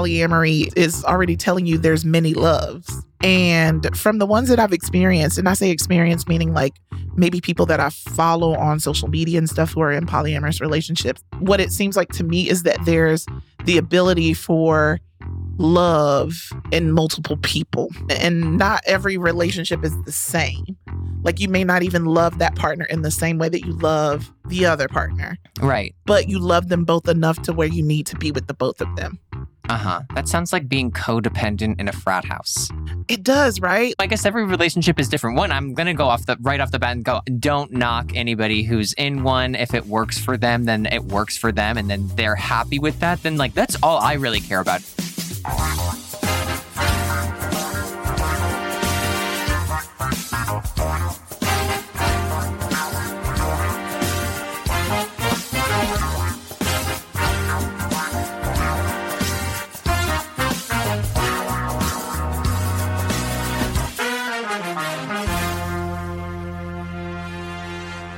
polyamory is already telling you there's many loves. And from the ones that I've experienced, and I say experience meaning like maybe people that I follow on social media and stuff who are in polyamorous relationships, what it seems like to me is that there's the ability for love in multiple people. And not every relationship is the same. Like you may not even love that partner in the same way that you love the other partner, Right. but you love them both enough to where you need to be with the both of them. Uh huh. That sounds like being codependent in a frat house. It does, right? I guess every relationship is different. One, I'm gonna go off the right off the bat and go. Don't knock anybody who's in one. If it works for them, then it works for them, and then they're happy with that. Then like that's all I really care about.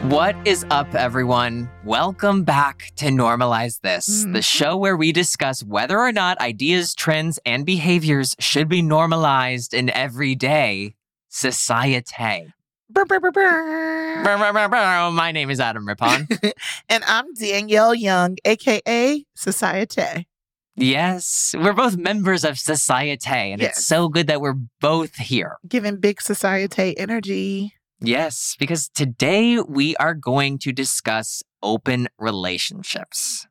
What is up, everyone? Welcome back to Normalize This, Mm. the show where we discuss whether or not ideas, trends, and behaviors should be normalized in everyday society. Brr, brr, brr. My name is Adam Rippon. and I'm Danielle Young, aka Societe. yes, we're both members of society, and Yes. it's so good that we're both here. Giving big Societe energy. Yes, because today we are going to discuss open relationships.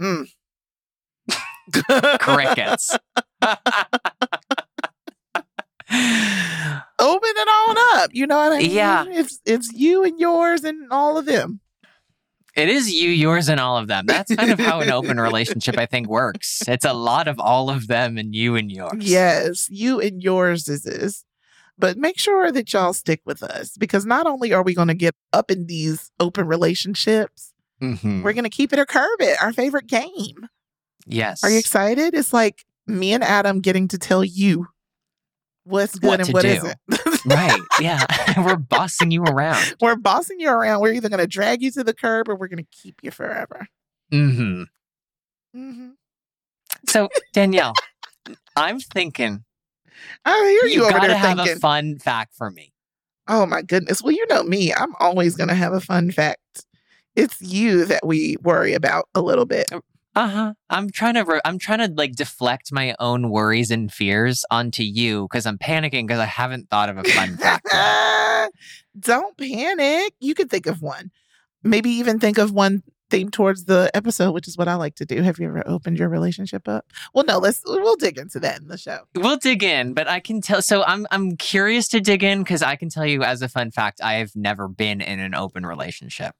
Mm. Crickets. Open it all up. You know what I mean? Yeah. It's it's you and yours and all of them. It is you, yours, and all of them. That's kind of how an open relationship, I think, works. It's a lot of all of them and you and yours. Yes, you and yours is is. But make sure that y'all stick with us because not only are we going to get up in these open relationships, Mhm. we're going to keep it or curb it, our favorite game. Yes. Are you excited? It's like me and Adam getting to tell you what's good What and what not right. Yeah. We're bossing you around. we're bossing you around. We're either going to drag you to the curb or we're going to keep you forever. hmm hmm So, Danielle, I'm thinking I hear you, you over there have thinking. a fun fact for me. oh my goodness. Well, you know me. I'm always going to have a fun fact. It's you that we worry about a little bit. Uh huh. I'm trying to. Re- I'm trying to like deflect my own worries and fears onto you because I'm panicking because I haven't thought of a fun fact. Don't panic. You could think of one. Maybe even think of one theme towards the episode, which is what I like to do. Have you ever opened your relationship up? Well, no, let's we'll dig into that in the show. We'll dig in, but I can tell. So I'm I'm curious to dig in because I can tell you as a fun fact, I have never been in an open relationship.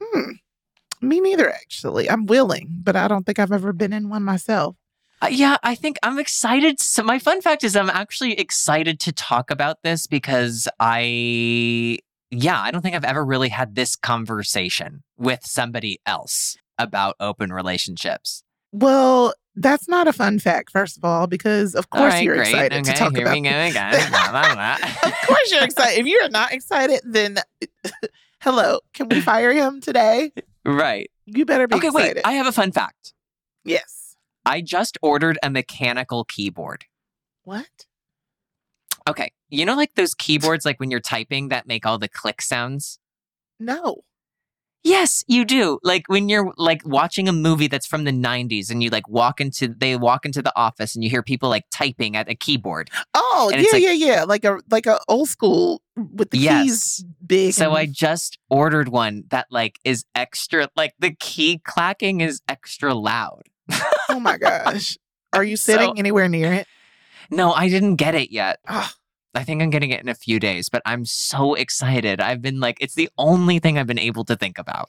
Hmm. Me neither, actually. I'm willing, but I don't think I've ever been in one myself. Uh, yeah, I think I'm excited. So my fun fact is I'm actually excited to talk about this because I yeah, I don't think I've ever really had this conversation with somebody else about open relationships. Well, that's not a fun fact, first of all, because of course right, you're great. excited okay, to talk here about we go again. Blah, blah, blah. of course you're excited. If you're not excited, then hello, can we fire him today? right. You better be Okay, excited. wait. I have a fun fact. yes. I just ordered a mechanical keyboard. What? Okay. You know, like those keyboards, like when you're typing that make all the click sounds? No. Yes, you do. Like when you're like watching a movie that's from the 90s and you like walk into, they walk into the office and you hear people like typing at a keyboard. Oh, And yeah, like- yeah, yeah. Like a like a old school with the Yes. keys big. So I just ordered one that like is extra, like the key clacking is extra loud. Oh my gosh. Are you sitting So- anywhere near it? No, I didn't get it yet. Ah, I think I'm getting it in a few days, but I'm so excited. I've been like, it's the only thing I've been able to think about.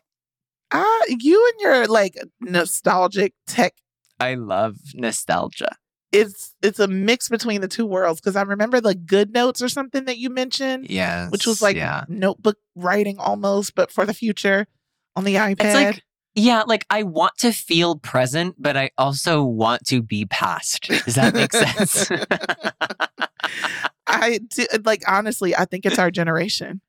ah, you and your like nostalgic tech I love nostalgia. it's it's a mix between the two worlds because I remember the GoodNotes or something that you mentioned, Yes. which was like yeah. notebook writing almost, but for the future on the iPad. It's like, yeah, like I want to feel present, but I also want to be past. Does that make sense? I do, like honestly, I think it's our generation.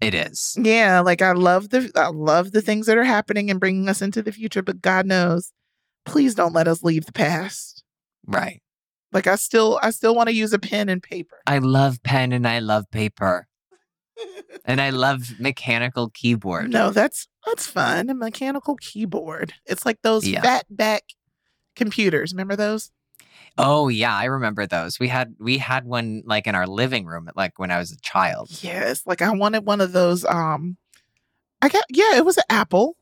it is. Yeah, like I love the I love the things that are happening and bringing us into the future, but God knows, please don't let us leave the past. Right. Like I still I still want to use a pen and paper. I love pen and I love paper. And I love mechanical keyboard. no, that's that's fun. A mechanical keyboard. It's like those Yeah. fat back computers. Remember those? Oh yeah, I remember those. We had we had one like in our living room like when I was a child. Yes. Like I wanted one of those. Um, I got yeah. It was an Apple.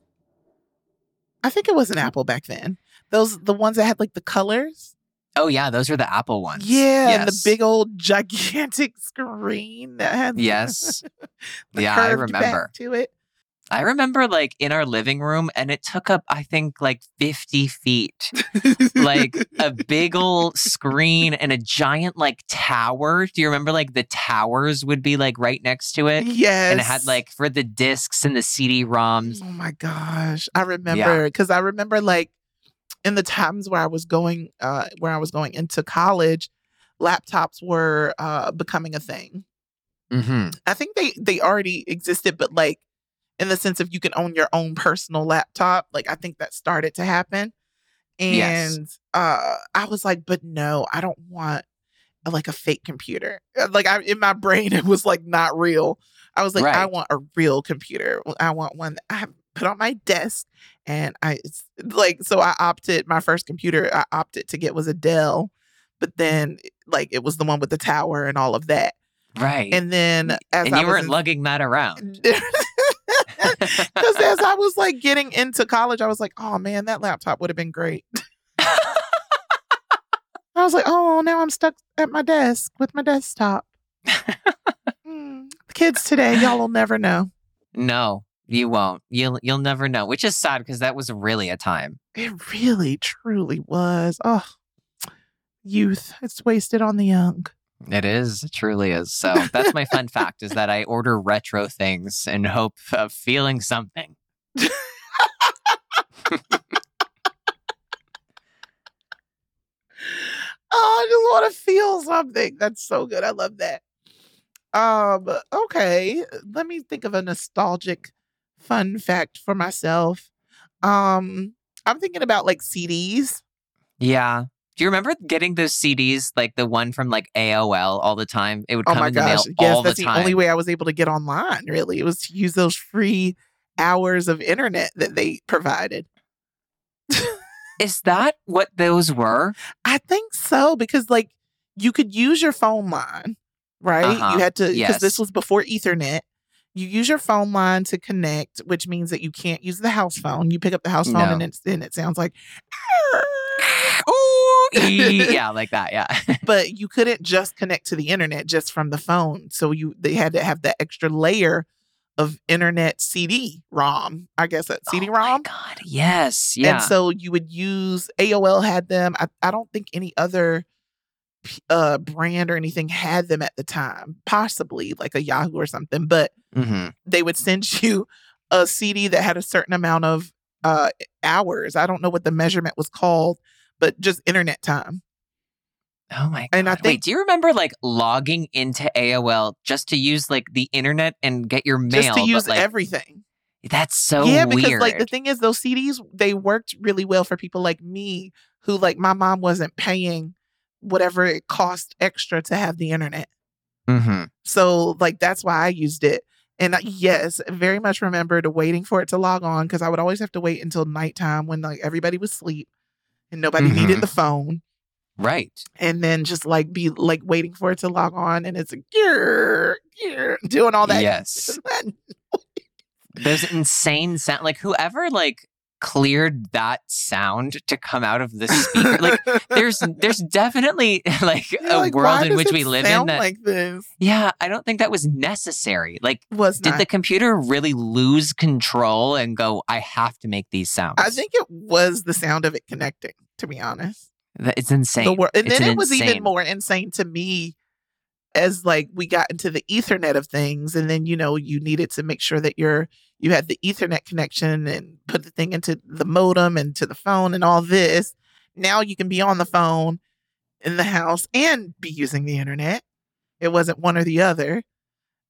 I think it was an Apple back then. Those the ones that had like the colors. Oh yeah, those are the Apple ones. Yeah, and the big old gigantic screen that had Yes. the yeah, I remember. to it. I remember like in our living room and it took up I think like 50 feet. like a big old screen and a giant like tower. Do you remember like the towers would be like right next to it? yes, And it had like for the discs and the CD ROMs. Oh my gosh. I remember because I remember like in the times where I was going uh where I was going into college, laptops were uh becoming a thing. Mm-hmm. I think they they already existed, but like in the sense of you can own your own personal laptop. Like I think that started to happen. Yes. And uh I was like, but no, I don't want a, like a fake computer. Uh, Like I in my brain it was like not real. I was like, I want a real computer. I want one that I have put on my desk and I it's like so I opted my first computer I opted to get was a Dell, but then like it was the one with the tower and all of that. Right. And then as and I you was weren't in- lugging that around. because as I was like getting into college, I was like, oh man, that laptop would have been great. I was like, oh, now I'm stuck at my desk with my desktop. Hmm. Kids today, y'all will never know. no, you won't. You'll you'll never know, which is sad because that was really a time. It really, truly was. Oh, youth. It's wasted on the young. It is, it truly is. So that's my fun fact is that I order retro things in hope of feeling something. Oh, I just want to feel something. That's so good. I love that. Um, okay. Let me think of a nostalgic fun fact for myself. Um, I'm thinking about like CDs. Yeah. Do you remember getting those CDs, like the one from like AOL all the time? It would Oh come my in the gosh. mail Yes, all the that's the, time. only way I was able to get online, really. It was to use those free hours of internet that they provided. Is that what those were? I think so because like you could use your phone line, right? Uh-huh. You had to because Yes. this was before Ethernet. You use your phone line to connect, which means that you can't use the house phone. You pick up the house phone No. and it's and it sounds like Ooh, yeah, like that. Yeah. but you couldn't just connect to the internet just from the phone. So you they had to have that extra layer of internet CD ROM. I guess that CD ROM. Oh my God. Yes. Yeah. And so you would use AOL had them. I, I don't think any other uh brand or anything had them at the time. Possibly like a Yahoo or something, but hmm they would send you a CD that had a certain amount of uh hours. I don't know what the measurement was called, but just internet time. Oh my God. And I Wait, think- do you remember like logging into AOL just to use like the internet and get your mail? just to but, use like, everything. That's so yeah, because weird. like the thing is those CDs they worked really well for people like me who like my mom wasn't paying whatever it cost extra to have the internet. hmm So like that's why I used it. And I, yes, very much remembered waiting for it to log on because I would always have to wait until nighttime when like everybody was asleep and nobody needed Mhm. the phone. Right. And then just like be like waiting for it to log on and it's like "Grr, grr," doing all that. Yes. Those insane sound. Like whoever like cleared that sound to come out of the speaker. like there's there's definitely like a like, world in which we live in that like this yeah i don't think that was necessary like was did not. the computer really lose control and go i have to make these sounds I think it was the sound of it connecting. To be honest, That- it's insane the wor- and It's then an it was even more insane to me as like we got into the ethernet of things and then you know you needed to make sure that your you had the ethernet connection and put the thing into the modem and to the phone and all this. Now you can be on the phone in the house and be using the internet. It wasn't one or the other.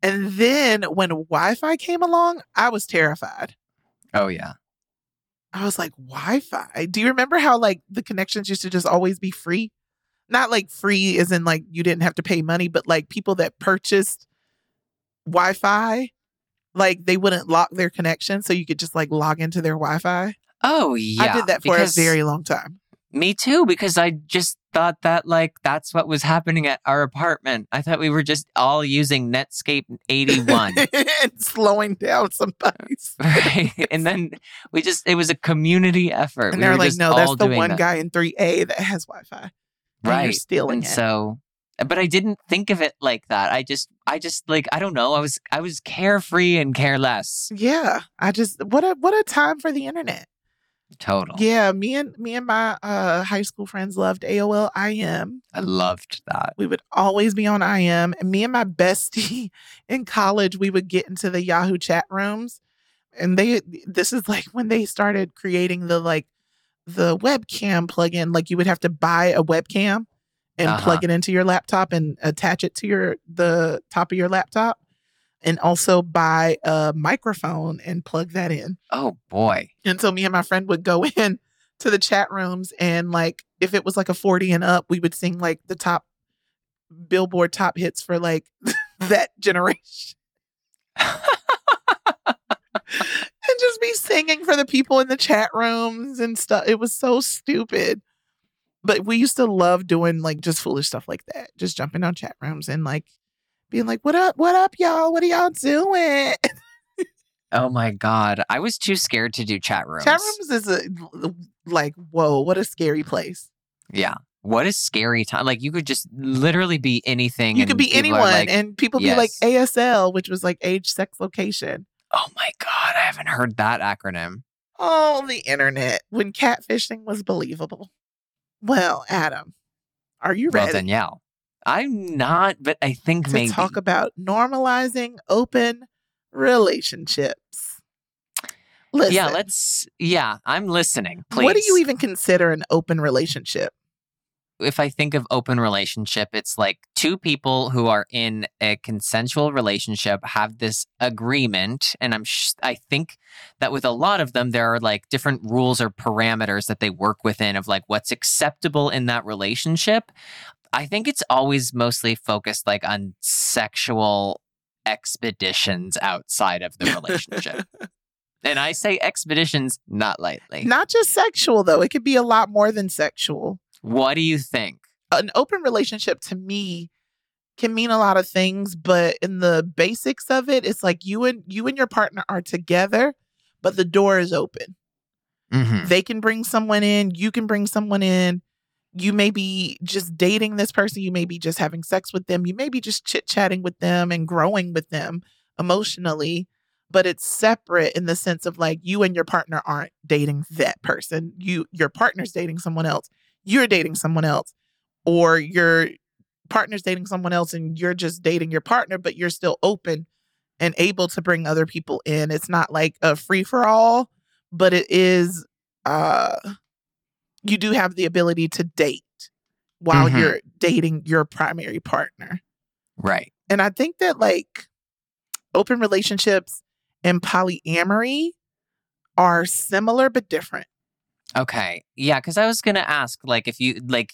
And then when wi-fi came along i was terrified. Oh yeah. I was like wi-fi? Do you remember how like the connections used to just always be free? Not like free as in like you didn't have to pay money, but like people that purchased Wi Fi, like they wouldn't lock their connection. So you could just like log into their Wi Fi. Oh yeah. I did that for a very long time. Me too, because I just thought that like that's what was happening at our apartment. I thought we were just all using Netscape 81. and slowing down somebody's. right. And then we just it was a community effort. And we they're were like, no, that's the one that. guy in 3A that has Wi Fi. Right. You're stealing and it. so but I didn't think of it like that. I just I just like I don't know. I was I was carefree and careless. yeah. I just what a what a time for the internet. Total. Yeah, me and me and my uh high school friends loved AOL IM. I loved that. We would always be on IM. And me and my bestie in college, we would get into the Yahoo chat rooms. And they this is like when they started creating the like the webcam plugin. Like you would have to buy a webcam and Uh-huh. plug it into your laptop and attach it to your the top of your laptop. And also buy a microphone and plug that in. Oh boy. And so me and my friend would go in to the chat rooms and like if it was like a 40 and up, we would sing like the top billboard top hits for like that generation. and just be singing for the people in the chat rooms and stuff. It was so stupid. But we used to love doing like just foolish stuff like that. Just jumping on chat rooms and like being like, What up? What up, y'all? What are y'all doing? Oh my god. I was too scared to do chat rooms. Chat rooms is a like, whoa, what a scary place. Yeah. What a scary time. Like you could just literally be anything. You could be anyone, like, and people be like. ASL, which was like age, sex, location. oh my god, I haven't heard that acronym. Oh, the internet when catfishing was believable. Well, Adam, are you ready? Well, Danielle. I'm not, but I think to maybe. talk about normalizing open relationships? Listen, yeah, let's. Yeah, I'm listening. Please. What do you even consider an open relationship? If I think of open relationship, it's like two people who are in a consensual relationship have this agreement, and I'm sh- I think that with a lot of them there are like different rules or parameters that they work within of like what's acceptable in that relationship. I think it's always mostly focused like on sexual expeditions outside of the relationship. and I say expeditions not lightly. Not just sexual, though. It could be a lot more than sexual. What do you think? an open relationship to me can mean a lot of things but in the basics of it it's like you and you and your partner are together but the door is open Mhm. they can bring someone in you can bring someone in you may be just dating this person you may be just having sex with them you may be just chit-chatting with them and growing with them emotionally but it's separate in the sense of like you and your partner aren't dating that person you your partner's dating someone else you're dating someone else or your partner's dating someone else and you're just dating your partner but you're still open and able to bring other people in it's not like a free for all but it is uh you do have the ability to date while Mhm. you're dating your primary partner Right. and i think that like open relationships and polyamory are similar but different Okay. Yeah, because I was gonna ask, like, if you like,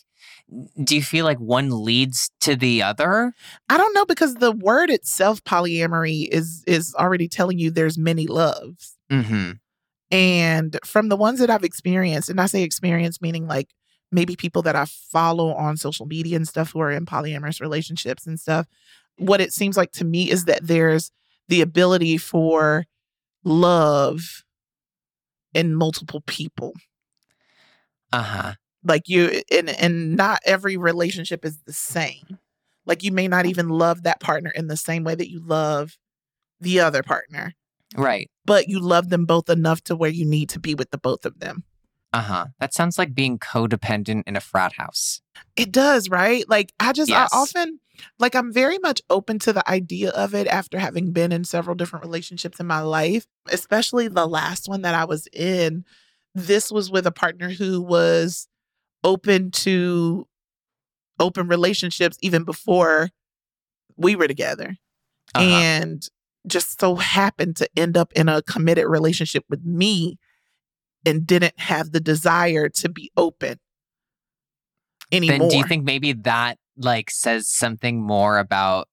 do you feel like one leads to the other? I don't know because the word itself, polyamory, is is already telling you there's many loves. Mm-hmm. And from the ones that I've experienced, and I say experience meaning like maybe people that I follow on social media and stuff who are in polyamorous relationships and stuff, what it seems like to me is that there's the ability for love in multiple people. Uh huh. like you and and not every relationship is the same like you may not even love that partner in the same way that you love the other partner Right. but you love them both enough to where you need to be with the both of them Uh huh. That sounds like being codependent in a frat house. it does right like i just Yes. i often like i'm very much open to the idea of it after having been in several different relationships in my life especially the last one that i was in this was with a partner who was open to open relationships even before we were together Uh-huh. and just so happened to end up in a committed relationship with me and didn't have the desire to be open anymore. Then do you think maybe that like says something more about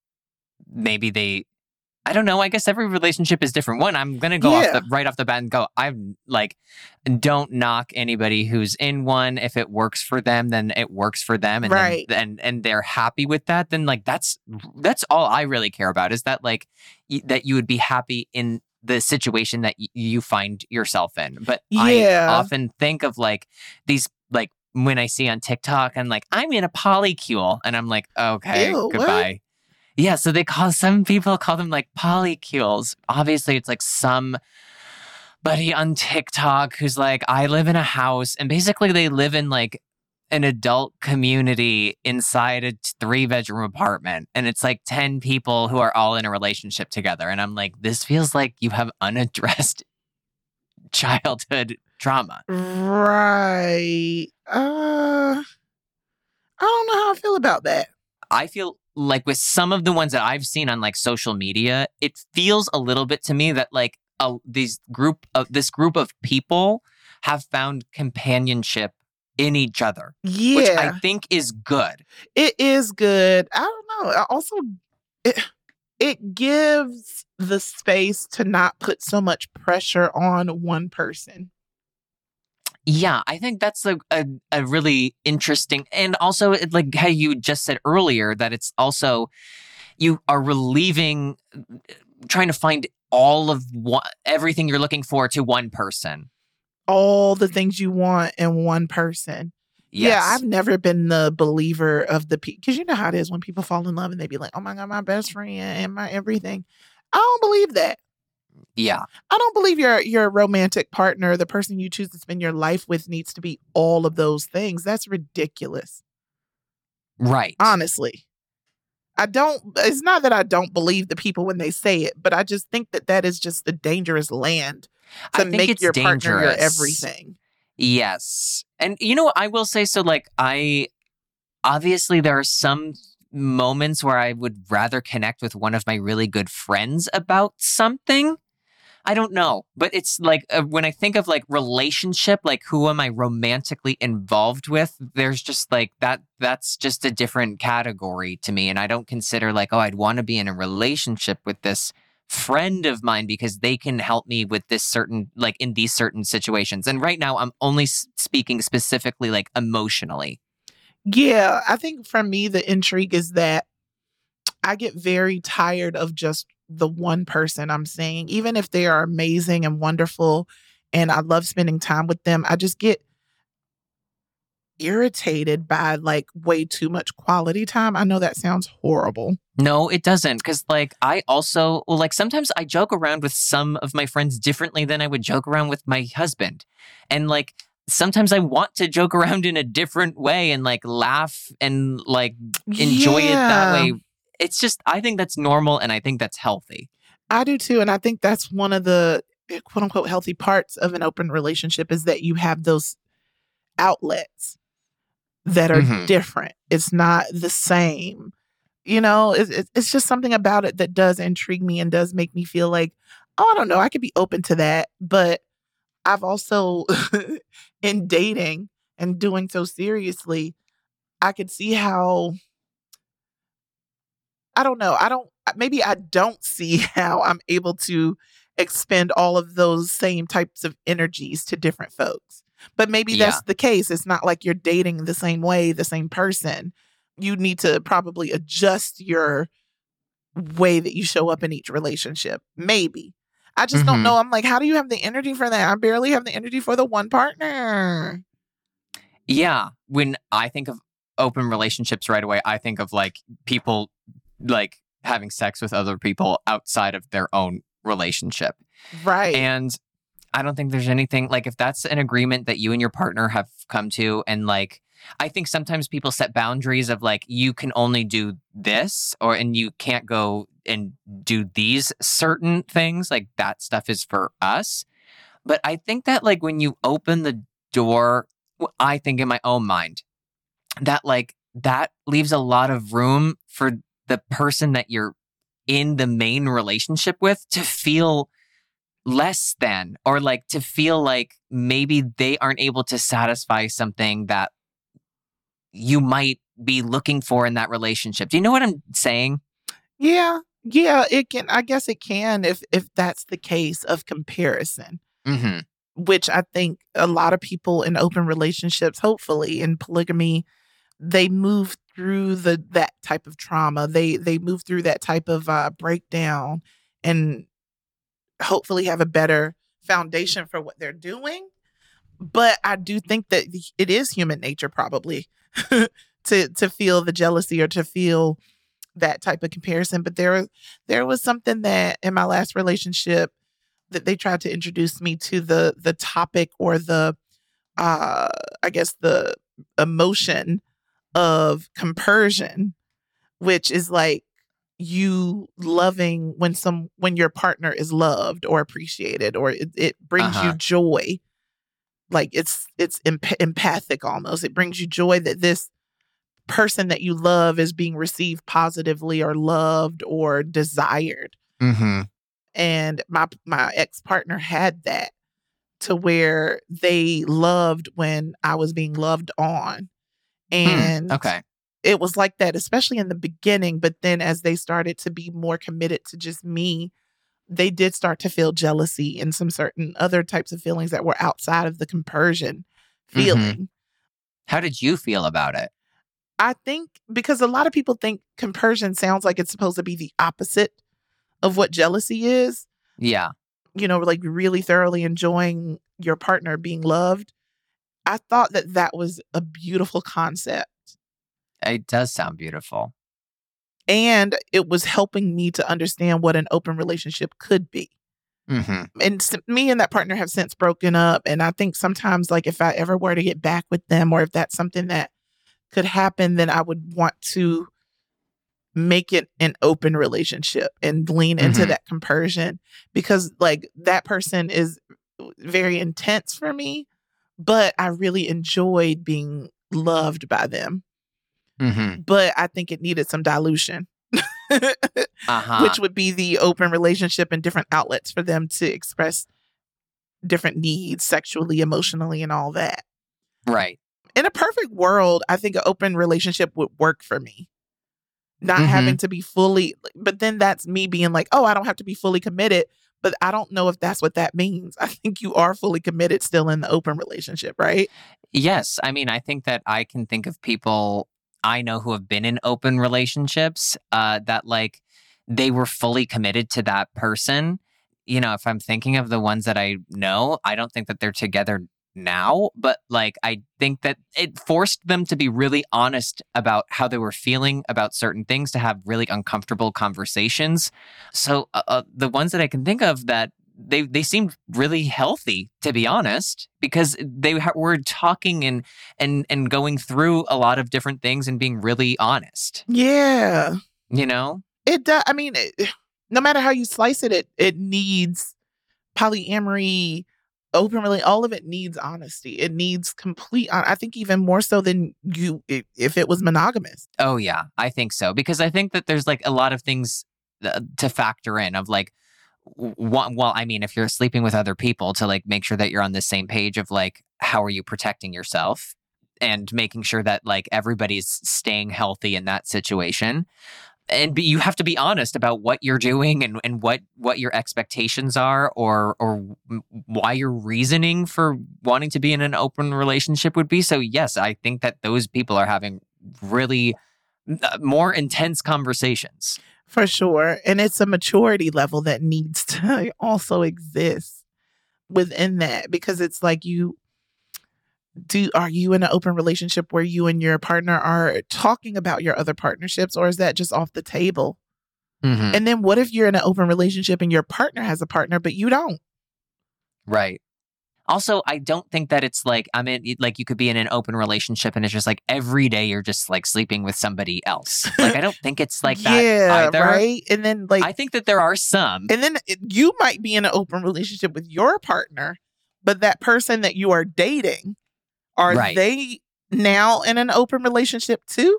maybe they I don't know. I guess every relationship is different. One, I'm gonna go Yeah. off the right off the bat and go. I'm like, don't knock anybody who's in one. If it works for them, then it works for them, and Right. then, and and they're happy with that. Then like that's that's all I really care about is that like y- that you would be happy in the situation that y- you find yourself in. But I often think of like these like when I see on TikTok, I'm like, I'm in a polycule, and I'm like, okay, Ew, what? Yeah, so they call some people call them like polycules. Obviously, it's like some buddy on TikTok who's like, I live in a house, and basically they live in like an adult community inside a three bedroom apartment, and it's like ten people who are all in a relationship together. And I'm like, this feels like you have unaddressed childhood trauma. Right. Uh I don't know how I feel about that. I feel like with some of the ones that I've seen on like social media, it feels a little bit to me that like a, these group of this group of people have found companionship in each other, Yeah. which I think is good. it is good. I don't know. I Also it it gives the space to not put so much pressure on one person. Yeah, I think that's a, a, a really interesting, and also it, like how you just said earlier that it's also you are relieving, trying to find all of what everything you're looking for to one person. All the things you want in one person. Yes. Yeah, I've never been the believer of the people because you know how it is when people fall in love and they be like, "Oh my god, my best friend and my everything." I don't believe that. Yeah. I don't believe your your romantic partner, the person you choose to spend your life with, needs to be all of those things. That's ridiculous. Right. Honestly, I don't. It's not that I don't believe the people when they say it, but I just think that that is just a dangerous land I to think make it's your partner your dangerous. everything. Yes. And you know, what I will say so like I obviously there are some moments where I would rather connect with one of my really good friends about something. I don't know, but it's like uh, when I think of like relationship, like who am I romantically involved with? There's just like that that's just a different category to me and I don't consider like oh I'd want to be in a relationship with this friend of mine because they can help me with this certain like in these certain situations. And right now I'm only speaking specifically like emotionally. Yeah, I think for me, the intrigue is that I get very tired of just the one person I'm seeing, even if they are amazing and wonderful and I love spending time with them. I just get irritated by like way too much quality time. I know that sounds horrible. No, it doesn't. Cause like I also, well, like sometimes I joke around with some of my friends differently than I would joke around with my husband. And like sometimes I want to joke around in a different way and like laugh and like enjoy it that way. It's just, I think that's normal and I think that's healthy. I do too. And I think that's one of the eh, quote unquote healthy parts of an open relationship is that you have those outlets that are Mhm. different. It's not the same. You know, it's, it's it's just something about it that does intrigue me and does make me feel like, oh, I don't know, I could be open to that. But I've also, in dating and doing so seriously, I could see how, I don't know, I don't, maybe I don't see how I'm able to expend all of those same types of energies to different folks. But maybe Yeah. that's the case. It's not like you're dating the same way, the same person. You need to probably adjust your way that you show up in each relationship. Maybe. I just don't Mhm. know. I'm like, how do you have the energy for that? I barely have the energy for the one partner. Yeah. When I think of open relationships right away, I think of like people like having sex with other people outside of their own relationship. Right. And I don't think there's anything like if that's an agreement that you and your partner have come to and like I think sometimes people set boundaries of like you can only do this or and you can't go and do these certain things like that stuff is for us. But I think that like when you open the door I think in my own mind that like that leaves a lot of room for the person that you're in the main relationship with to feel less than or like to feel like maybe they aren't able to satisfy something that you might be looking for in that relationship. Do you know what I'm saying? Yeah. Yeah, it can I guess it can if if that's the case of comparison. hmm which I think a lot of people in open relationships, hopefully in polygamy, they move through the that type of trauma. They they move through that type of uh, breakdown and hopefully have a better foundation for what they're doing. But I do think that it is human nature probably to to feel the jealousy or to feel that type of comparison. But there there was something that in my last relationship that they tried to introduce me to the the topic or the uh I guess the emotion of compersion, which is like you loving when some when your partner is loved or appreciated or it, it brings Uh-huh. you joy like it's it's emp- empathic almost it brings you joy that this person that you love is being received positively or loved or desired hmm and my my ex-partner had that to where they loved when I was being loved on. And Okay. it was like that, especially in the beginning. But then as they started to be more committed to just me, they did start to feel jealousy and some certain other types of feelings that were outside of the compersion Mhm. feeling. How did you feel about it? I think because a lot of people think compersion sounds like it's supposed to be the opposite of what jealousy is. Yeah. you know, like really thoroughly enjoying your partner being loved. I thought that that was a beautiful concept. It does sound beautiful. And it was helping me to understand what an open relationship could be. hmm And me and that partner have since broken up. And I think sometimes, like, if I ever were to get back with them or if that's something that could happen, then I would want to make it an open relationship and lean into Mhm. that compersion because, like, that person is very intense for me, but I really enjoyed being loved by them. hmm But I think it needed some dilution. Uh-huh. which would be the open relationship and different outlets for them to express different needs sexually, emotionally, and all that. right. In a perfect world, I think an open relationship would work for me. Not Mhm. having to be fully, but then that's me being like, oh, I don't have to be fully committed. But I don't know if that's what that means. I think you are fully committed still in the open relationship, right? Yes. I mean, I think that I can think of people I know who have been in open relationships uh, that like they were fully committed to that person. You know, if I'm thinking of the ones that I know, I don't think that they're together now, but like I think that it forced them to be really honest about how they were feeling about certain things, to have really uncomfortable conversations. So uh, uh, the ones that I can think of that they they seemed really healthy to be honest because they ha- were talking and and and going through a lot of different things and being really honest Yeah. you know It does. I mean, it, no matter how you slice it, it it needs polyamory, open really. All of it needs honesty. It needs complete. I think even more so than you if, it was monogamous. oh yeah i think so because i think that there's like a lot of things uh, to factor in of like well i mean if you're sleeping with other people to like make sure that you're on the same page of like how are you protecting yourself and making sure that like everybody's staying healthy in that situation and be, you have to be honest about what you're doing and, and what what your expectations are or or why your reasoning for wanting to be in an open relationship would be so yes i think that those people are having really uh, more intense conversations For sure. And it's a maturity level that needs to also exist within that because it's like you do are you in an open relationship where you and your partner are talking about your other partnerships or is that just off the table? mm-hmm. And then what if you're in an open relationship and your partner has a partner but you don't? right also i don't think that it's like i'm in like you could be in an open relationship and it's just like every day you're just like sleeping with somebody else like i don't think it's like that yeah, either right? And then like i think that there are some and then you might be in an open relationship with your partner, but that person that you are dating, are Right. they now in an open relationship too?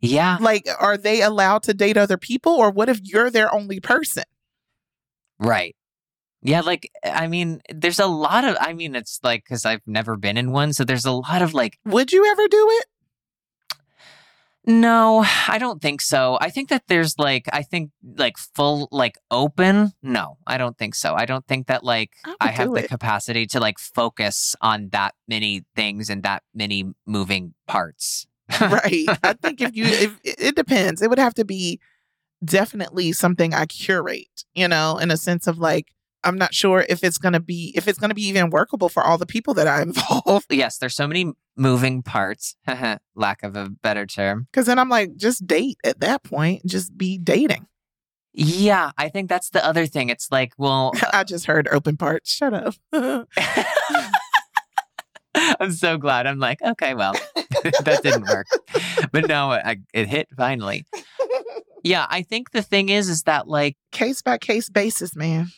yeah Like, are they allowed to date other people, or what if you're their only person? right Yeah, like I mean, there's a lot of I mean, it's like cuz I've never been in one, so there's a lot of like Would you ever do it? No, I don't think so. I think that there's like I think like full like open. No, I don't think so. I don't think that like I I have the it. capacity to like focus on that many things and that many moving parts. right. I think if you if it it depends. It would have to be definitely something I curate, you know, in a sense of like I'm not sure if it's going to be if it's going to be even workable for all the people that I involve yes, there's so many moving parts. Lack of a better term. cuz then I'm like just date at that point, just be dating. Yeah, I think that's the other thing. It's like, well, I just heard open parts. Shut up. I'm so glad. I'm like, okay, well, that didn't work. But no, I, it hit finally. Yeah, I think the thing is, is that like, case by case basis, man.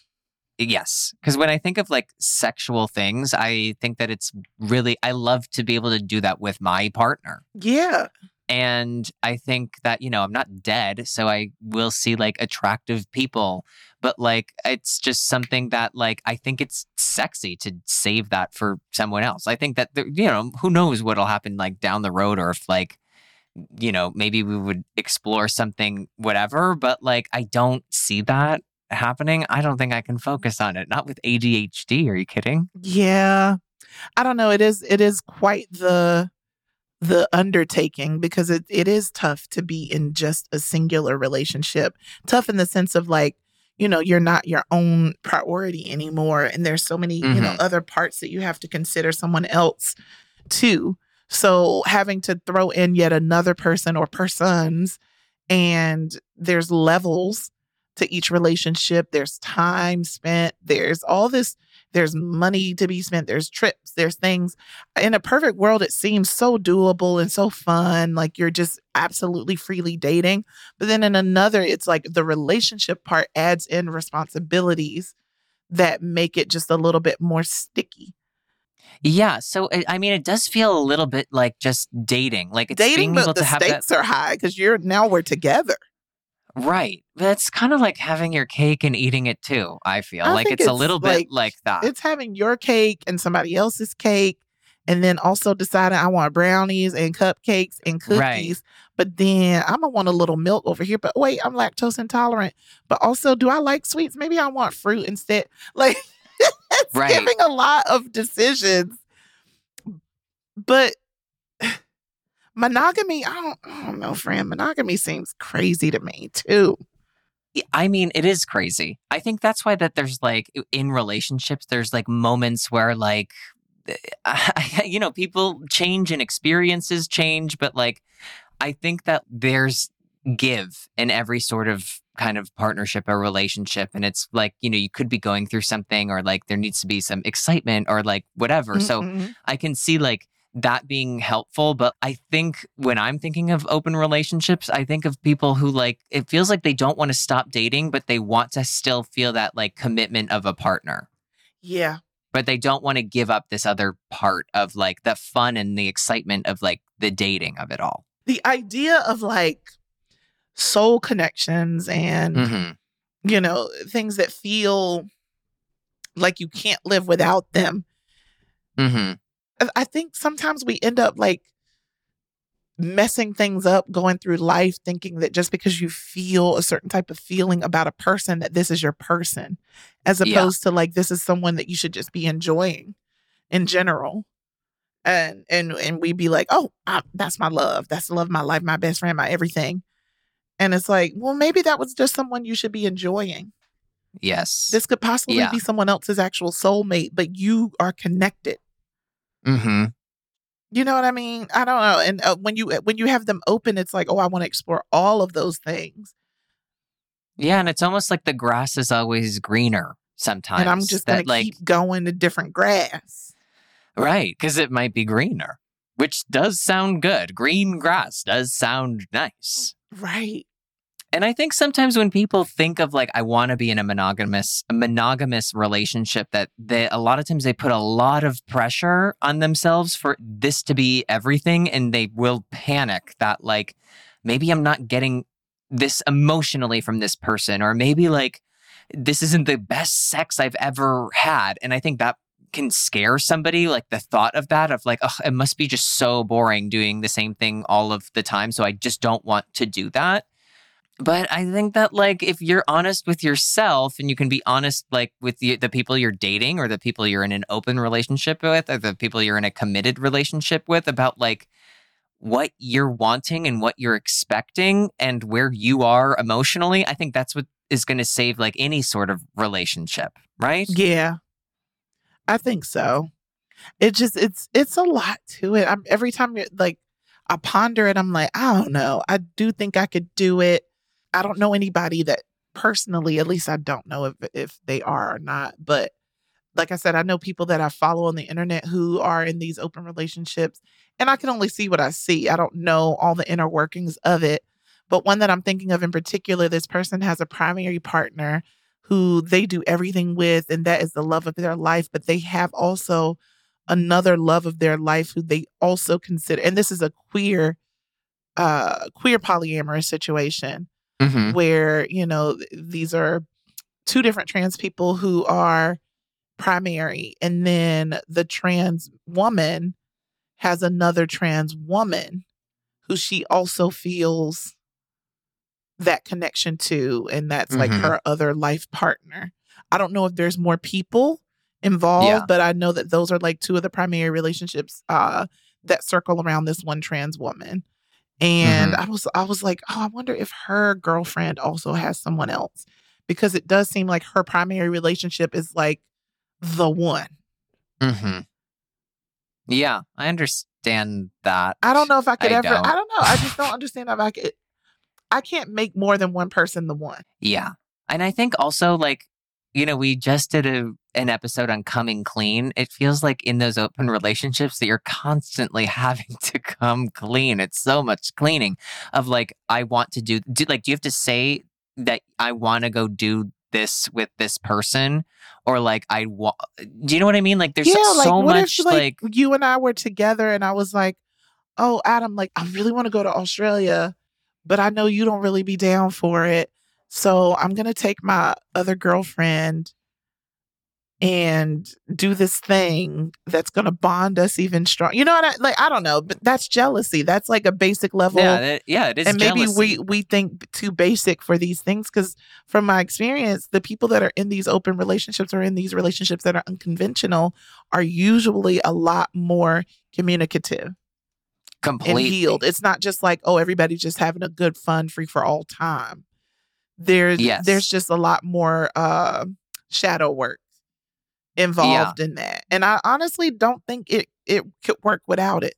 Yes, because when I think of like sexual things, I think that it's really, I love to be able to do that with my partner. Yeah. And I think that, you know, I'm not dead. So I will see like attractive people. But like, it's just something that, like, I think it's sexy to save that for someone else. I think that, there- you know, who knows what'll happen like down the road or if like, you know, maybe we would explore something, whatever. But like, I don't see that happening. I don't think I can focus on it. Not with ADHD. Are you kidding? Yeah. I don't know. It is it is quite the the undertaking because it, it is tough to be in just a singular relationship. Tough in the sense of like, you know, you're not your own priority anymore. And there's so many, you know, mm-hmm. other parts that you have to consider someone else too. So having to throw in yet another person or persons and there's levels to each relationship. There's time spent. There's all this there's money to be spent there's trips there's things in a perfect world it seems so doable and so fun like you're just absolutely freely dating but then in another it's like the relationship part adds in responsibilities that make it just a little bit more sticky Yeah. So, I I mean, it does feel a little bit like just dating. Like it's dating being able but the to have that. stakes are high because you're now we're together Right. That's kind of like having your cake and eating it too, I feel. I like think it's a little like- bit like that. it's having your cake and somebody else's cake and then also deciding I want brownies and cupcakes and cookies. Right. But then I'm gonna want a little milk over here. But wait, I'm lactose intolerant. But also, do I like sweets? Maybe I want fruit instead. Like it's Right. giving a lot of decisions. But monogamy, I don't, I don't know, friend. Monogamy seems crazy to me too. I mean, it is crazy. I think that's why that there's like in relationships, there's like moments where like, you know, people change and experiences change, but like, I think that there's give in every sort of kind of partnership or relationship. And it's like, you know, you could be going through something or like there needs to be some excitement or like whatever. So Mm-mm. I can see like that being helpful. But I think when I'm thinking of open relationships, I think of people who like, it feels like they don't want to stop dating, but they want to still feel that like commitment of a partner. yeah, But they don't want to give up this other part of like the fun and the excitement of like the dating of it all. the idea of like soul connections and hmm you know, things that feel like you can't live without them. hmm I- think sometimes we end up like messing things up going through life thinking that just because you feel a certain type of feeling about a person that this is your person as Yeah. opposed to like this is someone that you should just be enjoying in mm-hmm. general and and and we be like oh I, that's my love that's the love of my life my best friend my everything and it's like well maybe that was just someone you should be enjoying Yes. this could possibly Yeah. be someone else's actual soulmate, but you are connected. Hmm You know what I mean? I don't know. And uh, when you when you have them open, it's like, oh, I want to explore all of those things, Yeah. And it's almost like the grass is always greener sometimes. and I'm just gonna that, like, keep going to different grass. Right, because it might be greener, which does sound good. Green grass does sound nice. Right? And I think sometimes when people think of like I want to be in a monogamous a monogamous relationship that they a lot of times they put a lot of pressure on themselves for this to be everything and they will panic that like maybe I'm not getting this emotionally from this person or maybe like this isn't the best sex I've ever had. And I think that can scare somebody like the thought of that of like oh it must be just so boring doing the same thing all of the time so i just don't want to do that but i think that like if you're honest with yourself and you can be honest like with the, the people you're dating or the people you're in an open relationship with or the people you're in a committed relationship with about like what you're wanting and what you're expecting and where you are emotionally i think that's what is going to save like any sort of relationship right Yeah. I think so. It just it's it's a lot to it. I'm every time you're like I ponder it, I'm like, I don't know. I do think I could do it. I don't know anybody that personally, at least I don't know if if they are or not. But like I said, I know people that I follow on the internet who are in these open relationships, and I can only see what I see. I don't know all the inner workings of it. But one that I'm thinking of in particular, this person has a primary partner who they do everything with, and that is the love of their life. But they have also another love of their life who they also consider, and this is a queer, uh, queer polyamorous situation mm-hmm. where you know these are two different trans people who are primary, and then the trans woman has another trans woman who she also feels that connection to and that's like Mhm. her other life partner. I don't know if there's more people involved, Yeah. but I know that those are like two of the primary relationships uh that circle around this one trans woman. And Mhm. I was I was like, "Oh, I wonder if her girlfriend also has someone else." Because it does seem like her primary relationship is like the one. Mm-hmm. Yeah, I understand that. I don't know if I could I ever don't. I don't know. I just don't understand if I could I can't make more than one person the one. Yeah. And I think also like, you know, we just did a an episode on coming clean. It feels like in those open relationships that you're constantly having to come clean. It's so much cleaning of like I want to do, do like do you have to say that I want to go do this with this person or like I want do you know what I mean? Like there's yeah, so, like what much if like, like, you and I were together and I was like, "Oh, Adam, like I really want to go to Australia, but I know you don't really be down for it. So I'm gonna take my other girlfriend and do this thing that's gonna bond us even strong. You know what I like? I don't know, but that's jealousy. That's like a basic level yeah, that, yeah, it is and maybe jealousy. we we think too basic for these things because from my experience the people that are in these open relationships or in these relationships that are unconventional are usually a lot more communicative completely and healed it's not just like oh everybody's just having a good fun free for all time there's Yes. there's just a lot more uh shadow work involved in that and i honestly don't think it it could work without it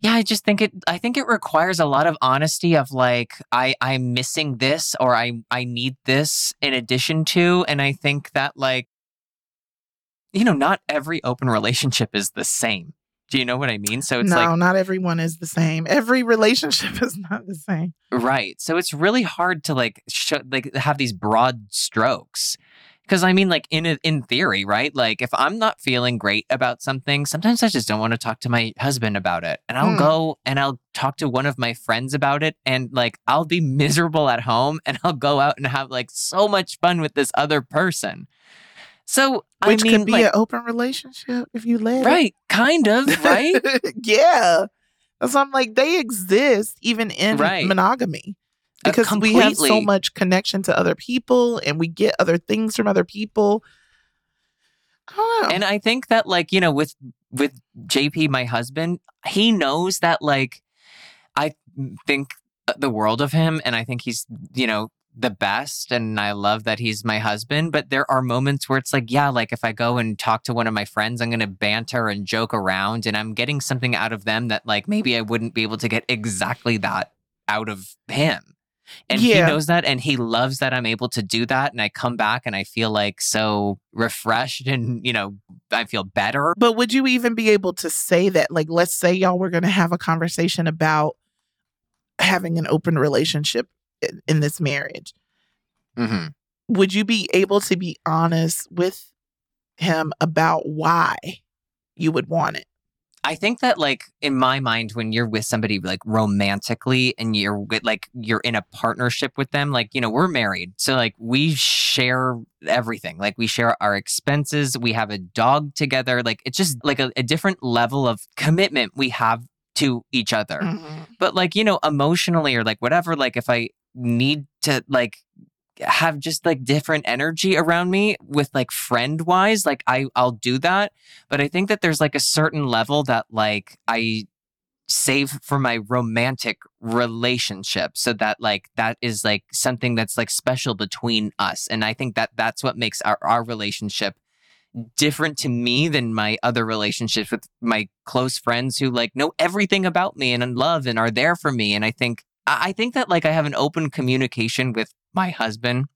Yeah, I just think it I think it requires a lot of honesty of like I I'm missing this or I I need this in addition to and I think that like you know, not every open relationship is the same. Do you know what I mean? So it's no like not everyone is the same every relationship is not the same right. So it's really hard to like sh- like have these broad strokes. Cuz I mean like in a- in theory, right? Like if I'm not feeling great about something, sometimes I just don't want to talk to my husband about it. And I'll Hmm. go and I'll talk to one of my friends about it and like I'll be miserable at home and I'll go out and have like so much fun with this other person. So which I mean could be like, an open relationship if you let it. right, kind of, right? yeah. So I'm like, they exist even in Right. monogamy Uh, because we have so much connection to other people and we get other things from other people. I. And I think that like, you know, with with JP my husband, he knows that like I think the world of him and I think he's, you know, the best and I love that he's my husband, but there are moments where it's like, yeah, like if I go and talk to one of my friends, I'm going to banter and joke around and I'm getting something out of them that like maybe I wouldn't be able to get exactly that out of him. And he knows that and he loves that I'm able to do that and I come back and I feel like so refreshed and you know I feel better. but would you even be able to say that? Like, let's say y'all were going to have a conversation about having an open relationship in, in this marriage. hmm Would you be able to be honest with him about why you would want it? I think that like in my mind, when you're with somebody like romantically and you're with like you're in a partnership with them, like, you know, we're married. So like we share everything. Like we share our expenses. We have a dog together. Like it's just like a, a different level of commitment we have to each other. Mhm. But like, you know, emotionally or like whatever, like if I need to like have just like different energy around me with like friend wise, like I I'll do that. But I think that there's like a certain level that like I save for my romantic relationship so that like that is like something that's like special between us and i think that that's what makes our, our relationship different to me than my other relationships with my close friends who like know everything about me and love and are there for me and i think i think that like i have an open communication with my husband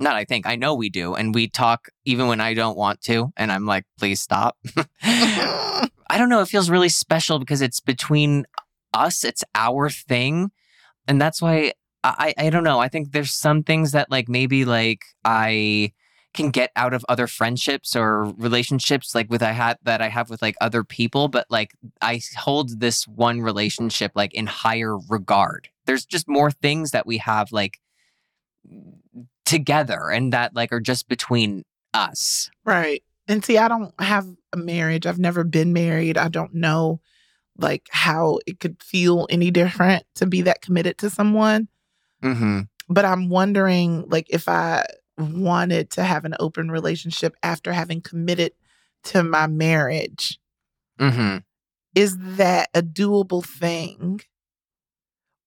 not i think i know we do and we talk even when i don't want to and i'm like please stop I don't know. It feels really special because it's between us. It's our thing, and that's why I I don't know. I think there's some things that like maybe like I can get out of other friendships or relationships like with I had that I have with like other people, but like I hold this one relationship like in higher regard. There's just more things that we have like together and that like are just between us. Right. And see, I don't have a marriage. I've never been married. I don't know like how it could feel any different to be that committed to someone. Mm-hmm. But I'm wondering like if I wanted to have an open relationship after having committed to my marriage, Mm-hmm. is that a doable thing?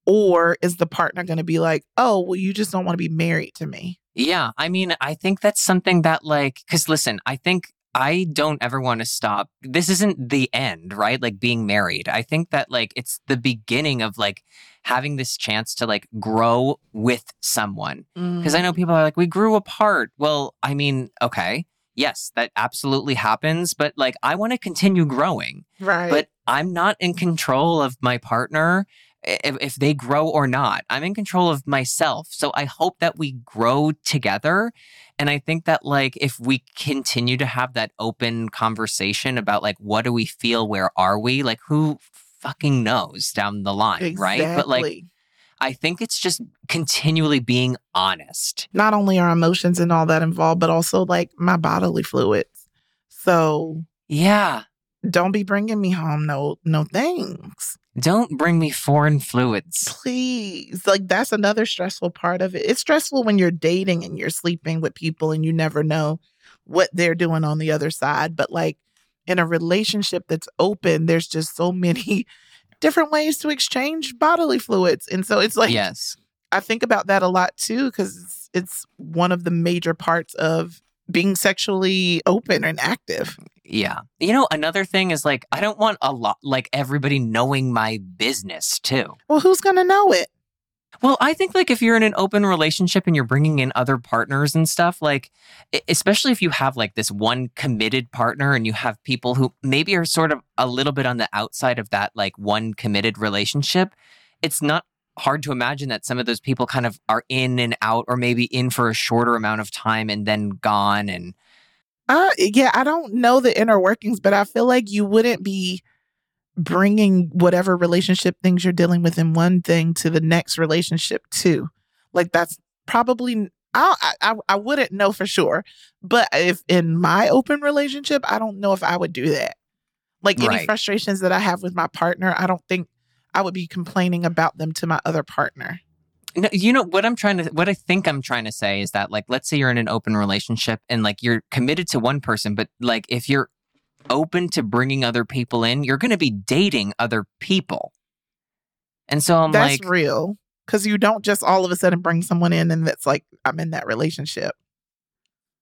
Or is the partner going to be like, oh, well, you just don't want to be married to me? Yeah, I mean, I think that's something that like cuz listen, I think I don't ever want to stop. This isn't the end, right? Like being married. I think that like it's the beginning of like having this chance to like grow with someone. Because I know mm. people are like we grew apart. Well, I mean, okay. Yes, that absolutely happens, but like I want to continue growing right. but I'm not in control of my partner if, if they grow or not. I'm in control of myself. So I hope that we grow together. And I think that like if we continue to have that open conversation about like what do we feel, where are we, like who fucking knows down the line, right? But like I think it's just continually being honest. not only our emotions and all that involved, but also like my bodily fluids. So Yeah. don't be bringing me home no no things, Don't bring me foreign fluids. please. Like that's another stressful part of it. It's stressful when you're dating and you're sleeping with people and you never know what they're doing on the other side. But like in a relationship that's open, there's just so many different ways to exchange bodily fluids, and so it's like yes. I think about that a lot too because it's, it's one of the major parts of being sexually open and active. Yeah. You know, another thing is like, I don't want a lot, like everybody knowing my business too. Well, who's going to know it? Well, I think like if you're in an open relationship and you're bringing in other partners and stuff, like, especially if you have like this one committed partner and you have people who maybe are sort of a little bit on the outside of that like one committed relationship, it's not hard to imagine that some of those people kind of are in and out or maybe in for a shorter amount of time and then gone and Uh, yeah, I don't know the inner workings, but I feel like you wouldn't be bringing whatever relationship things you're dealing with in one thing to the next relationship too. Like that's probably I I I wouldn't know for sure, but if in my open relationship, I don't know if I would do that. Like any Right. frustrations that I have with my partner, I don't think I would be complaining about them to my other partner. No, you know what I'm trying to what I think I'm trying to say is that like let's say you're in an open relationship and like you're committed to one person but like if you're open to bringing other people in you're going to be dating other people. And so I'm That's like real. Cause you don't just all of a sudden bring someone in and that's like, I'm in that relationship.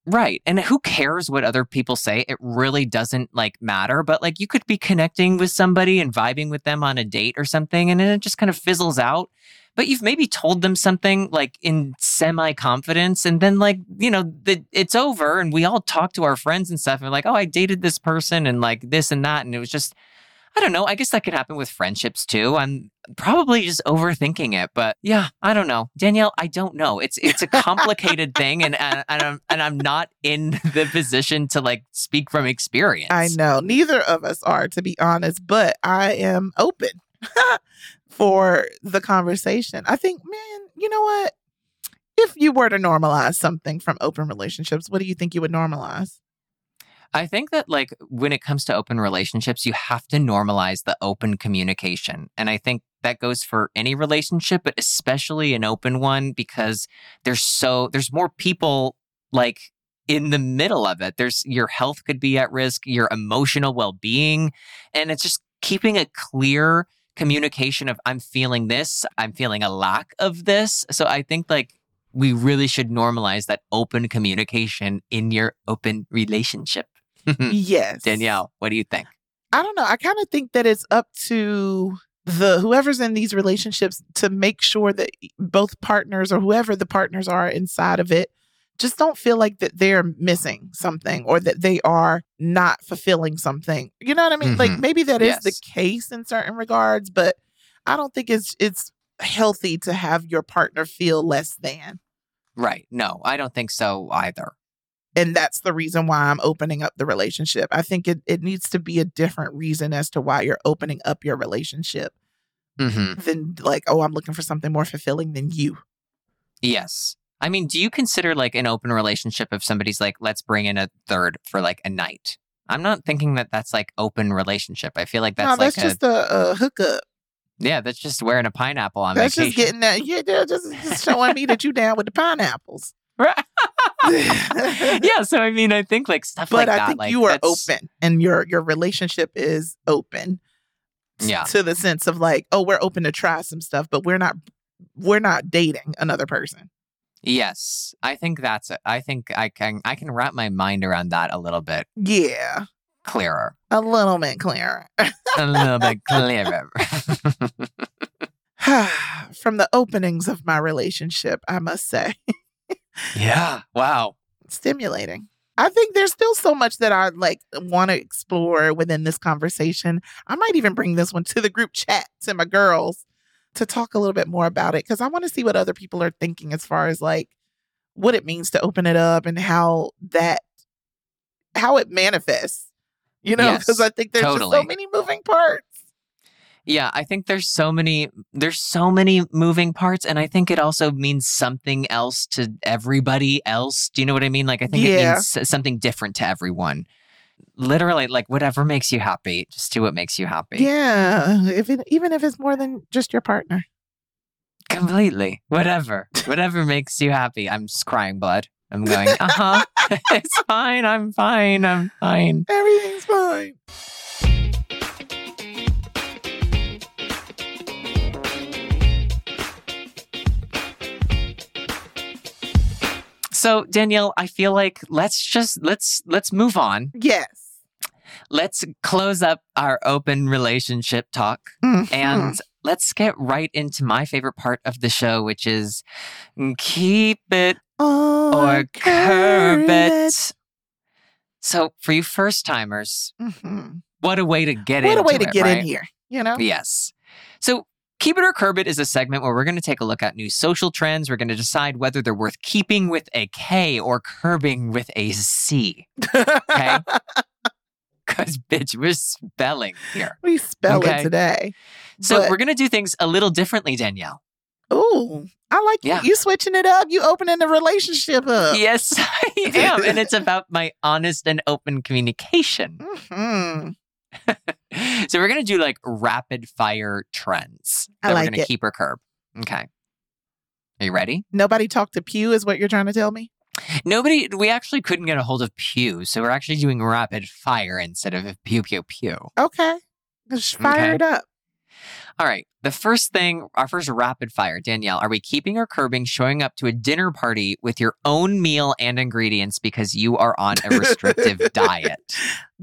Right. And who cares what other people say? It really doesn't like matter, but like you could be connecting with somebody and vibing with them on a date or something and it just kind of fizzles out. But you've maybe told them something like in semi confidence, and then like you know the, it's over, and we all talk to our friends and stuff, and like, oh, I dated this person, and like this and that, and it was just, I don't know. I guess that could happen with friendships too. I'm probably just overthinking it, but yeah, I don't know. Danielle, I don't know. It's it's a complicated thing and, and and I'm and I'm not in the position to like speak from experience. I know. Neither of us are, to be honest, but I am open for the conversation. I think, man, you know what? If you were to normalize something from open relationships, what do you think you would normalize? I think that like when it comes to open relationships, you have to normalize the open communication. And I think that goes for any relationship, but especially an open one because there's so there's more people like in the middle of it. There's your health could be at risk, your emotional well-being, and it's just keeping a clear communication of I'm feeling this, I'm feeling a lack of this. So I think like we really should normalize that open communication in your open relationship. yes. Danielle, what do you think? I don't know. I kind of think that it's up to the whoever's in these relationships to make sure that both partners or whoever the partners are inside of it just don't feel like that they're missing something or that they are not fulfilling something. You know what I mean? Like Mhm. maybe that is Yes. the case in certain regards, but I don't think it's it's healthy to have your partner feel less than. Right. No, I don't think so either. And that's the reason why I'm opening up the relationship. I think it, it needs to be a different reason as to why you're opening up your relationship hmm than like, oh, I'm looking for something more fulfilling than you. Yes. I mean, do you consider like an open relationship if somebody's like, let's bring in a third for like a night? I'm not thinking that that's like open relationship. I feel like that's no, like that's a, just a, a hookup. yeah, that's just wearing a pineapple on That's vacation. That's just getting that. Yeah, they're just, just showing me that you down with the pineapples. Right. yeah, so I mean, I think like stuff but like I that. think like you are that's- open, and your your relationship is open. Yeah. To the sense of like, oh, we're open to try some stuff, but we're not we're not dating another person. Yes, I think that's it. I think I can I can wrap my mind around that a little bit Yeah, clearer, a little bit clearer. a little bit clearer. From the openings of my relationship, I must say, yeah. Wow. stimulating. I think there's still so much that I like want to explore within this conversation. I might even bring this one to the group chat to my girls to talk a little bit more about it because I want to see what other people are thinking as far as like what it means to open it up and how that how it manifests. You know, because Yes, I think there's just so many moving parts. Yeah, I think there's so many there's so many moving parts and I think it also means something else to everybody else. Do you know what I mean? Like I think it means something different to everyone. Literally like whatever makes you happy, just do what makes you happy. Yeah, if it, even if it's more than just your partner. Completely. Whatever. whatever makes you happy. I'm just crying blood. I'm going, "Uh-huh. it's fine. I'm fine. I'm fine." Everything's fine. So, Danielle, I feel like let's just let's let's move on. Yes. Let's close up our open relationship talk. Mhm. And let's get right into my favorite part of the show, which is keep it oh, or curb it. So, for you first timers, Mhm. what a way to get in! What a way to it, get right? in here, you know? Yes. So, Keep It or Curb It is a segment where we're going to take a look at new social trends. We're going to decide whether they're worth keeping with a K or curbing with a C. Okay. Because, bitch, we're spelling here. we spell Okay. it today. So, But- we're going to do things a little differently, Danielle. Ooh, I like Yeah. you. You switching it up. You opening the relationship up. Yes, I am. and it's about my honest and open communication. hmm so we're gonna do like rapid fire trends I that like we're gonna it. keep or curb. Okay. Are you ready? Nobody talked to Pew, is what you're trying to tell me? Nobody we actually couldn't get a hold of Pew, so we're actually doing rapid fire instead of pew pew pew. Okay. Just fire Okay. it up. All right. The first thing, our first rapid fire, Danielle, are we keeping or curbing showing up to a dinner party with your own meal and ingredients because you are on a restrictive diet?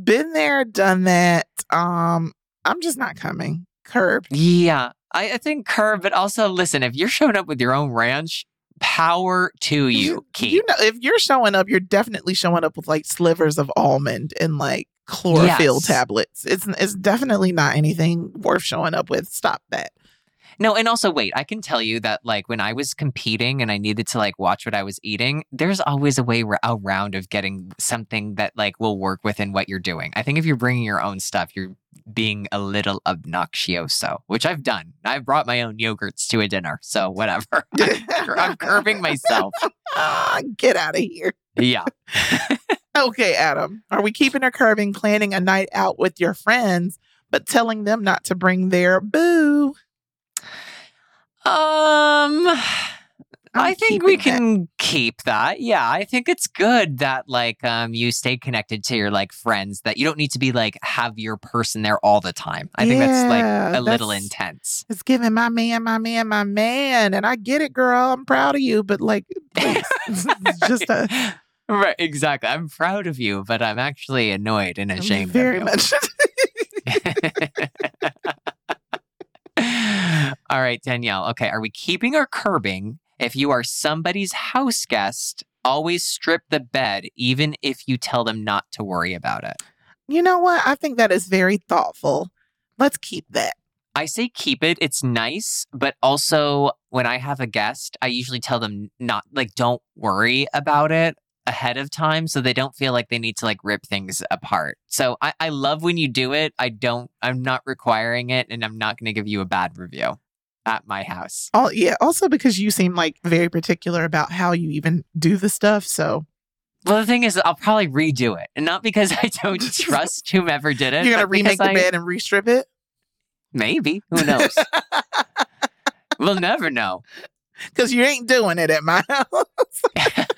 Been there, done that. Um, I'm just not coming. Curb. Yeah, I, I think curb, but also listen, if you're showing up with your own ranch, power to you, Keith. You know, if you're showing up, you're definitely showing up with like slivers of almond and like chlorophyll Yes. tablets. It's it's definitely not anything worth showing up with. Stop that. No, and also wait, I can tell you that like when I was competing and I needed to like watch what I was eating, there's always a way around of getting something that like will work within what you're doing. I think if you're bringing your own stuff, you're being a little obnoxioso, which I've done. I've brought my own yogurts to a dinner, so whatever. I'm, I'm curbing myself. Ah, get out of here. Yeah. Okay, Adam. Are we keeping or curving planning a night out with your friends, but telling them not to bring their boo? Um I'm I think we that. can keep that. Yeah, I think it's good that like um you stay connected to your like friends that you don't need to be like have your person there all the time. I think that's like a little intense. It's giving my man, my man, my man. And I get it, girl. I'm proud of you, but like, please, just a right, exactly. I'm proud of you, but I'm actually annoyed and ashamed very of you. much. all right, Danielle. Okay, are we keeping or curbing if you are somebody's house guest? Always strip the bed, even if you tell them not to worry about it. you know what? I think that is very thoughtful. Let's keep that. I say keep it. It's nice, but also when I have a guest, I usually tell them not like don't worry about it ahead of time so they don't feel like they need to like rip things apart. So I, I love when you do it. I don't I'm not requiring it and I'm not gonna give you a bad review at my house. All yeah. Also because you seem like very particular about how you even do the stuff. So Well the thing is I'll probably redo it. And not because I don't trust whomever did it. you're gonna remake the I- bed and restrip it. Maybe. Who knows? we'll never know. Because you ain't doing it at my house.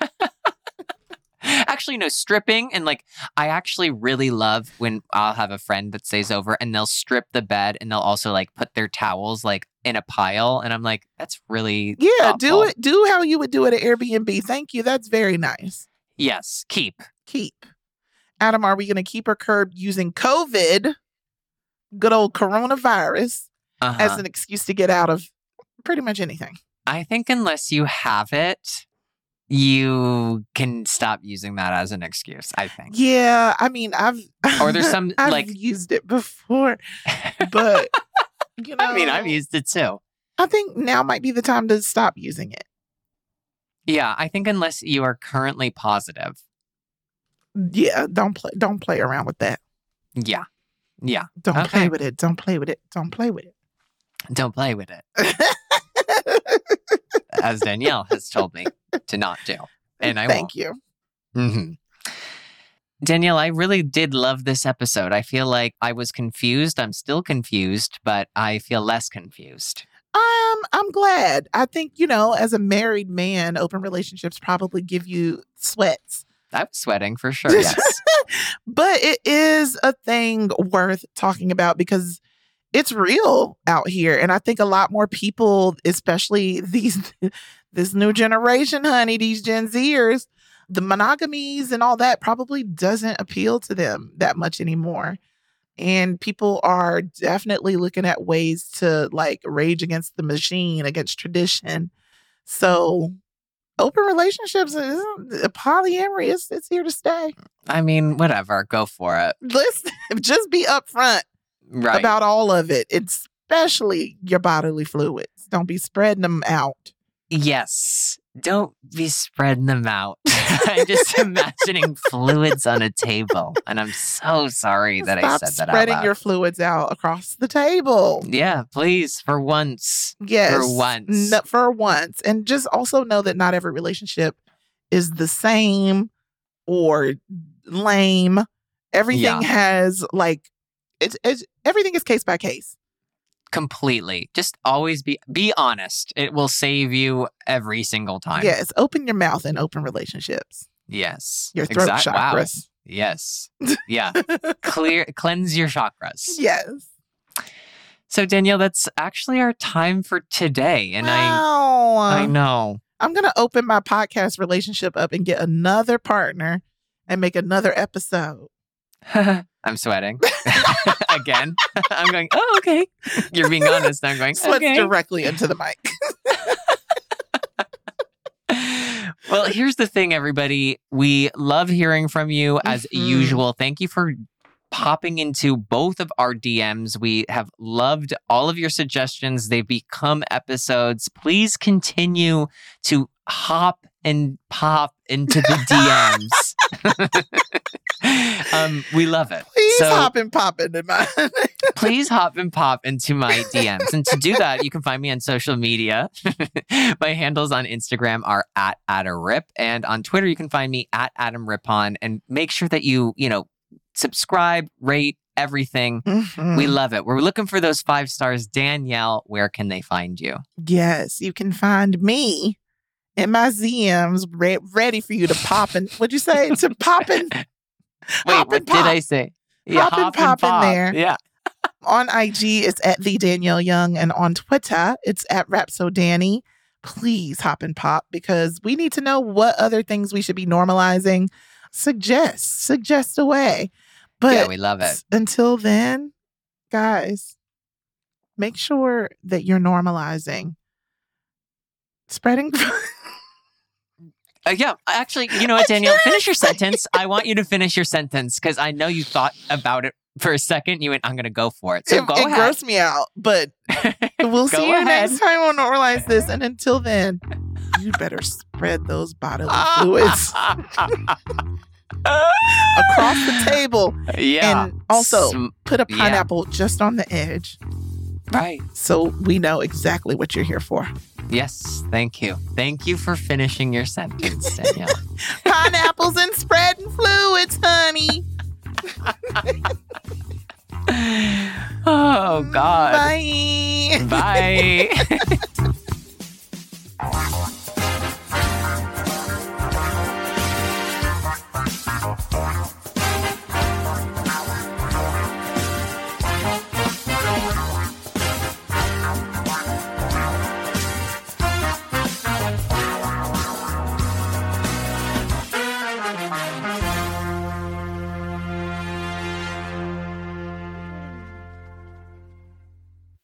Actually no stripping and like i actually really love when i'll have a friend that stays over and they'll strip the bed and they'll also like put their towels like in a pile and i'm like that's really yeah, do it. Do how you would do it at Airbnb. Thank you. That's very nice. yes keep Keep. Adam, are we gonna keep or curb using COVID, good old coronavirus, uh-huh. as an excuse to get out of pretty much anything? i think unless you have it you can stop using that as an excuse i think Yeah, I mean, I've Or there's some, I've like- used it before, but you know, i mean i've used it too I think now might be the time to stop using it. yeah i think unless you are currently positive Yeah, don't play. Don't play around with that. yeah yeah Don't Okay. play with it. Don't play with it. Don't play with it. don't play with it as danielle has told me to not do and i Thank won't you. hmm Danielle, I really did love this episode. I feel like I was confused. I'm still confused, but I feel less confused. Um, I'm glad. I think you know, as a married man, open relationships probably give you sweats, I was sweating for sure. Yes. but it is a thing worth talking about because it's real out here, and I think a lot more people, especially these this new generation, honey, these Gen Zers, the monogamies and all that probably doesn't appeal to them that much anymore. And people are definitely looking at ways to like rage against the machine, against tradition. So open relationships, is- uh, polyamory, is it's here to stay. I mean, whatever. Go for it. Listen, just be upfront Right. about all of it, especially your bodily fluids. Don't be spreading them out. yes. Don't be spreading them out. I'm just imagining fluids on a table, and I'm so sorry that Stop I said that out spreading your fluids out across the table. yeah, please, for once. Yes. For once. No- for once. And just also know that not every relationship is the same or lame. Everything Yeah. has like it's, it's everything is case by case. Completely. Just always be be honest. It will save you every single time. Yes. Open your mouth in open relationships. Yes. Your throat wow. chakras. Yes. Yeah. Clear cleanse your chakras. Yes. So Danielle, that's actually our time for today. And wow. I I know. I'm gonna open my podcast relationship up and get another partner and make another episode. I'm sweating. Again. I'm going, oh, okay. You're being honest. I'm going, Sweats okay. directly into the mic. well, here's the thing, everybody. We love hearing from you as Mhm. usual. Thank you for popping into both of our DMs. We have loved all of your suggestions. They've become episodes. Please continue to hop and pop into the DMs. um, we love it. Please So- hop and pop into mine. please hop and pop into my DMs. And to do that, you can find me on social media. my handles on Instagram are at Adam Rip, and on Twitter you can find me at Adam Rippon. And make sure that you, you know, subscribe, rate everything. Mhm. We love it. We're looking for those five stars. Danielle, where can they find you? yes, you can find me in my ZMs re- ready for you to pop and what'd you say? To pop and Wait, Hop what and did I pop. say? Hop and pop in there. Yeah. on IG, it's at the Danielle Young, and on Twitter, it's at Rapso Danny. Please hop and pop because we need to know what other things we should be normalizing. Suggest, suggest away. But yeah, we love it. until then, guys, make sure that you're normalizing spreading. Uh, yeah, actually, you know what, Danielle? Finish your sentence. I want you to finish your sentence because I know you thought about it for a second. You went, I'm going to go for it. So it, go it ahead. grossed me out, but we'll see you ahead. next time on Normalize This. And until then, you better spread those bodily fluids across the table. yeah. And also, Sm- put a Yeah. pineapple just on the edge right. so we know exactly what you're here for. Yes. Thank you. Thank you for finishing your sentence, Danielle. Pineapples and spreading fluids, honey. oh, God. Bye. Bye.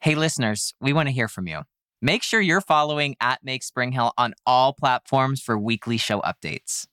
Hey, listeners, we want to hear from you. Make sure you're following at Make Spring Hill on all platforms for weekly show updates.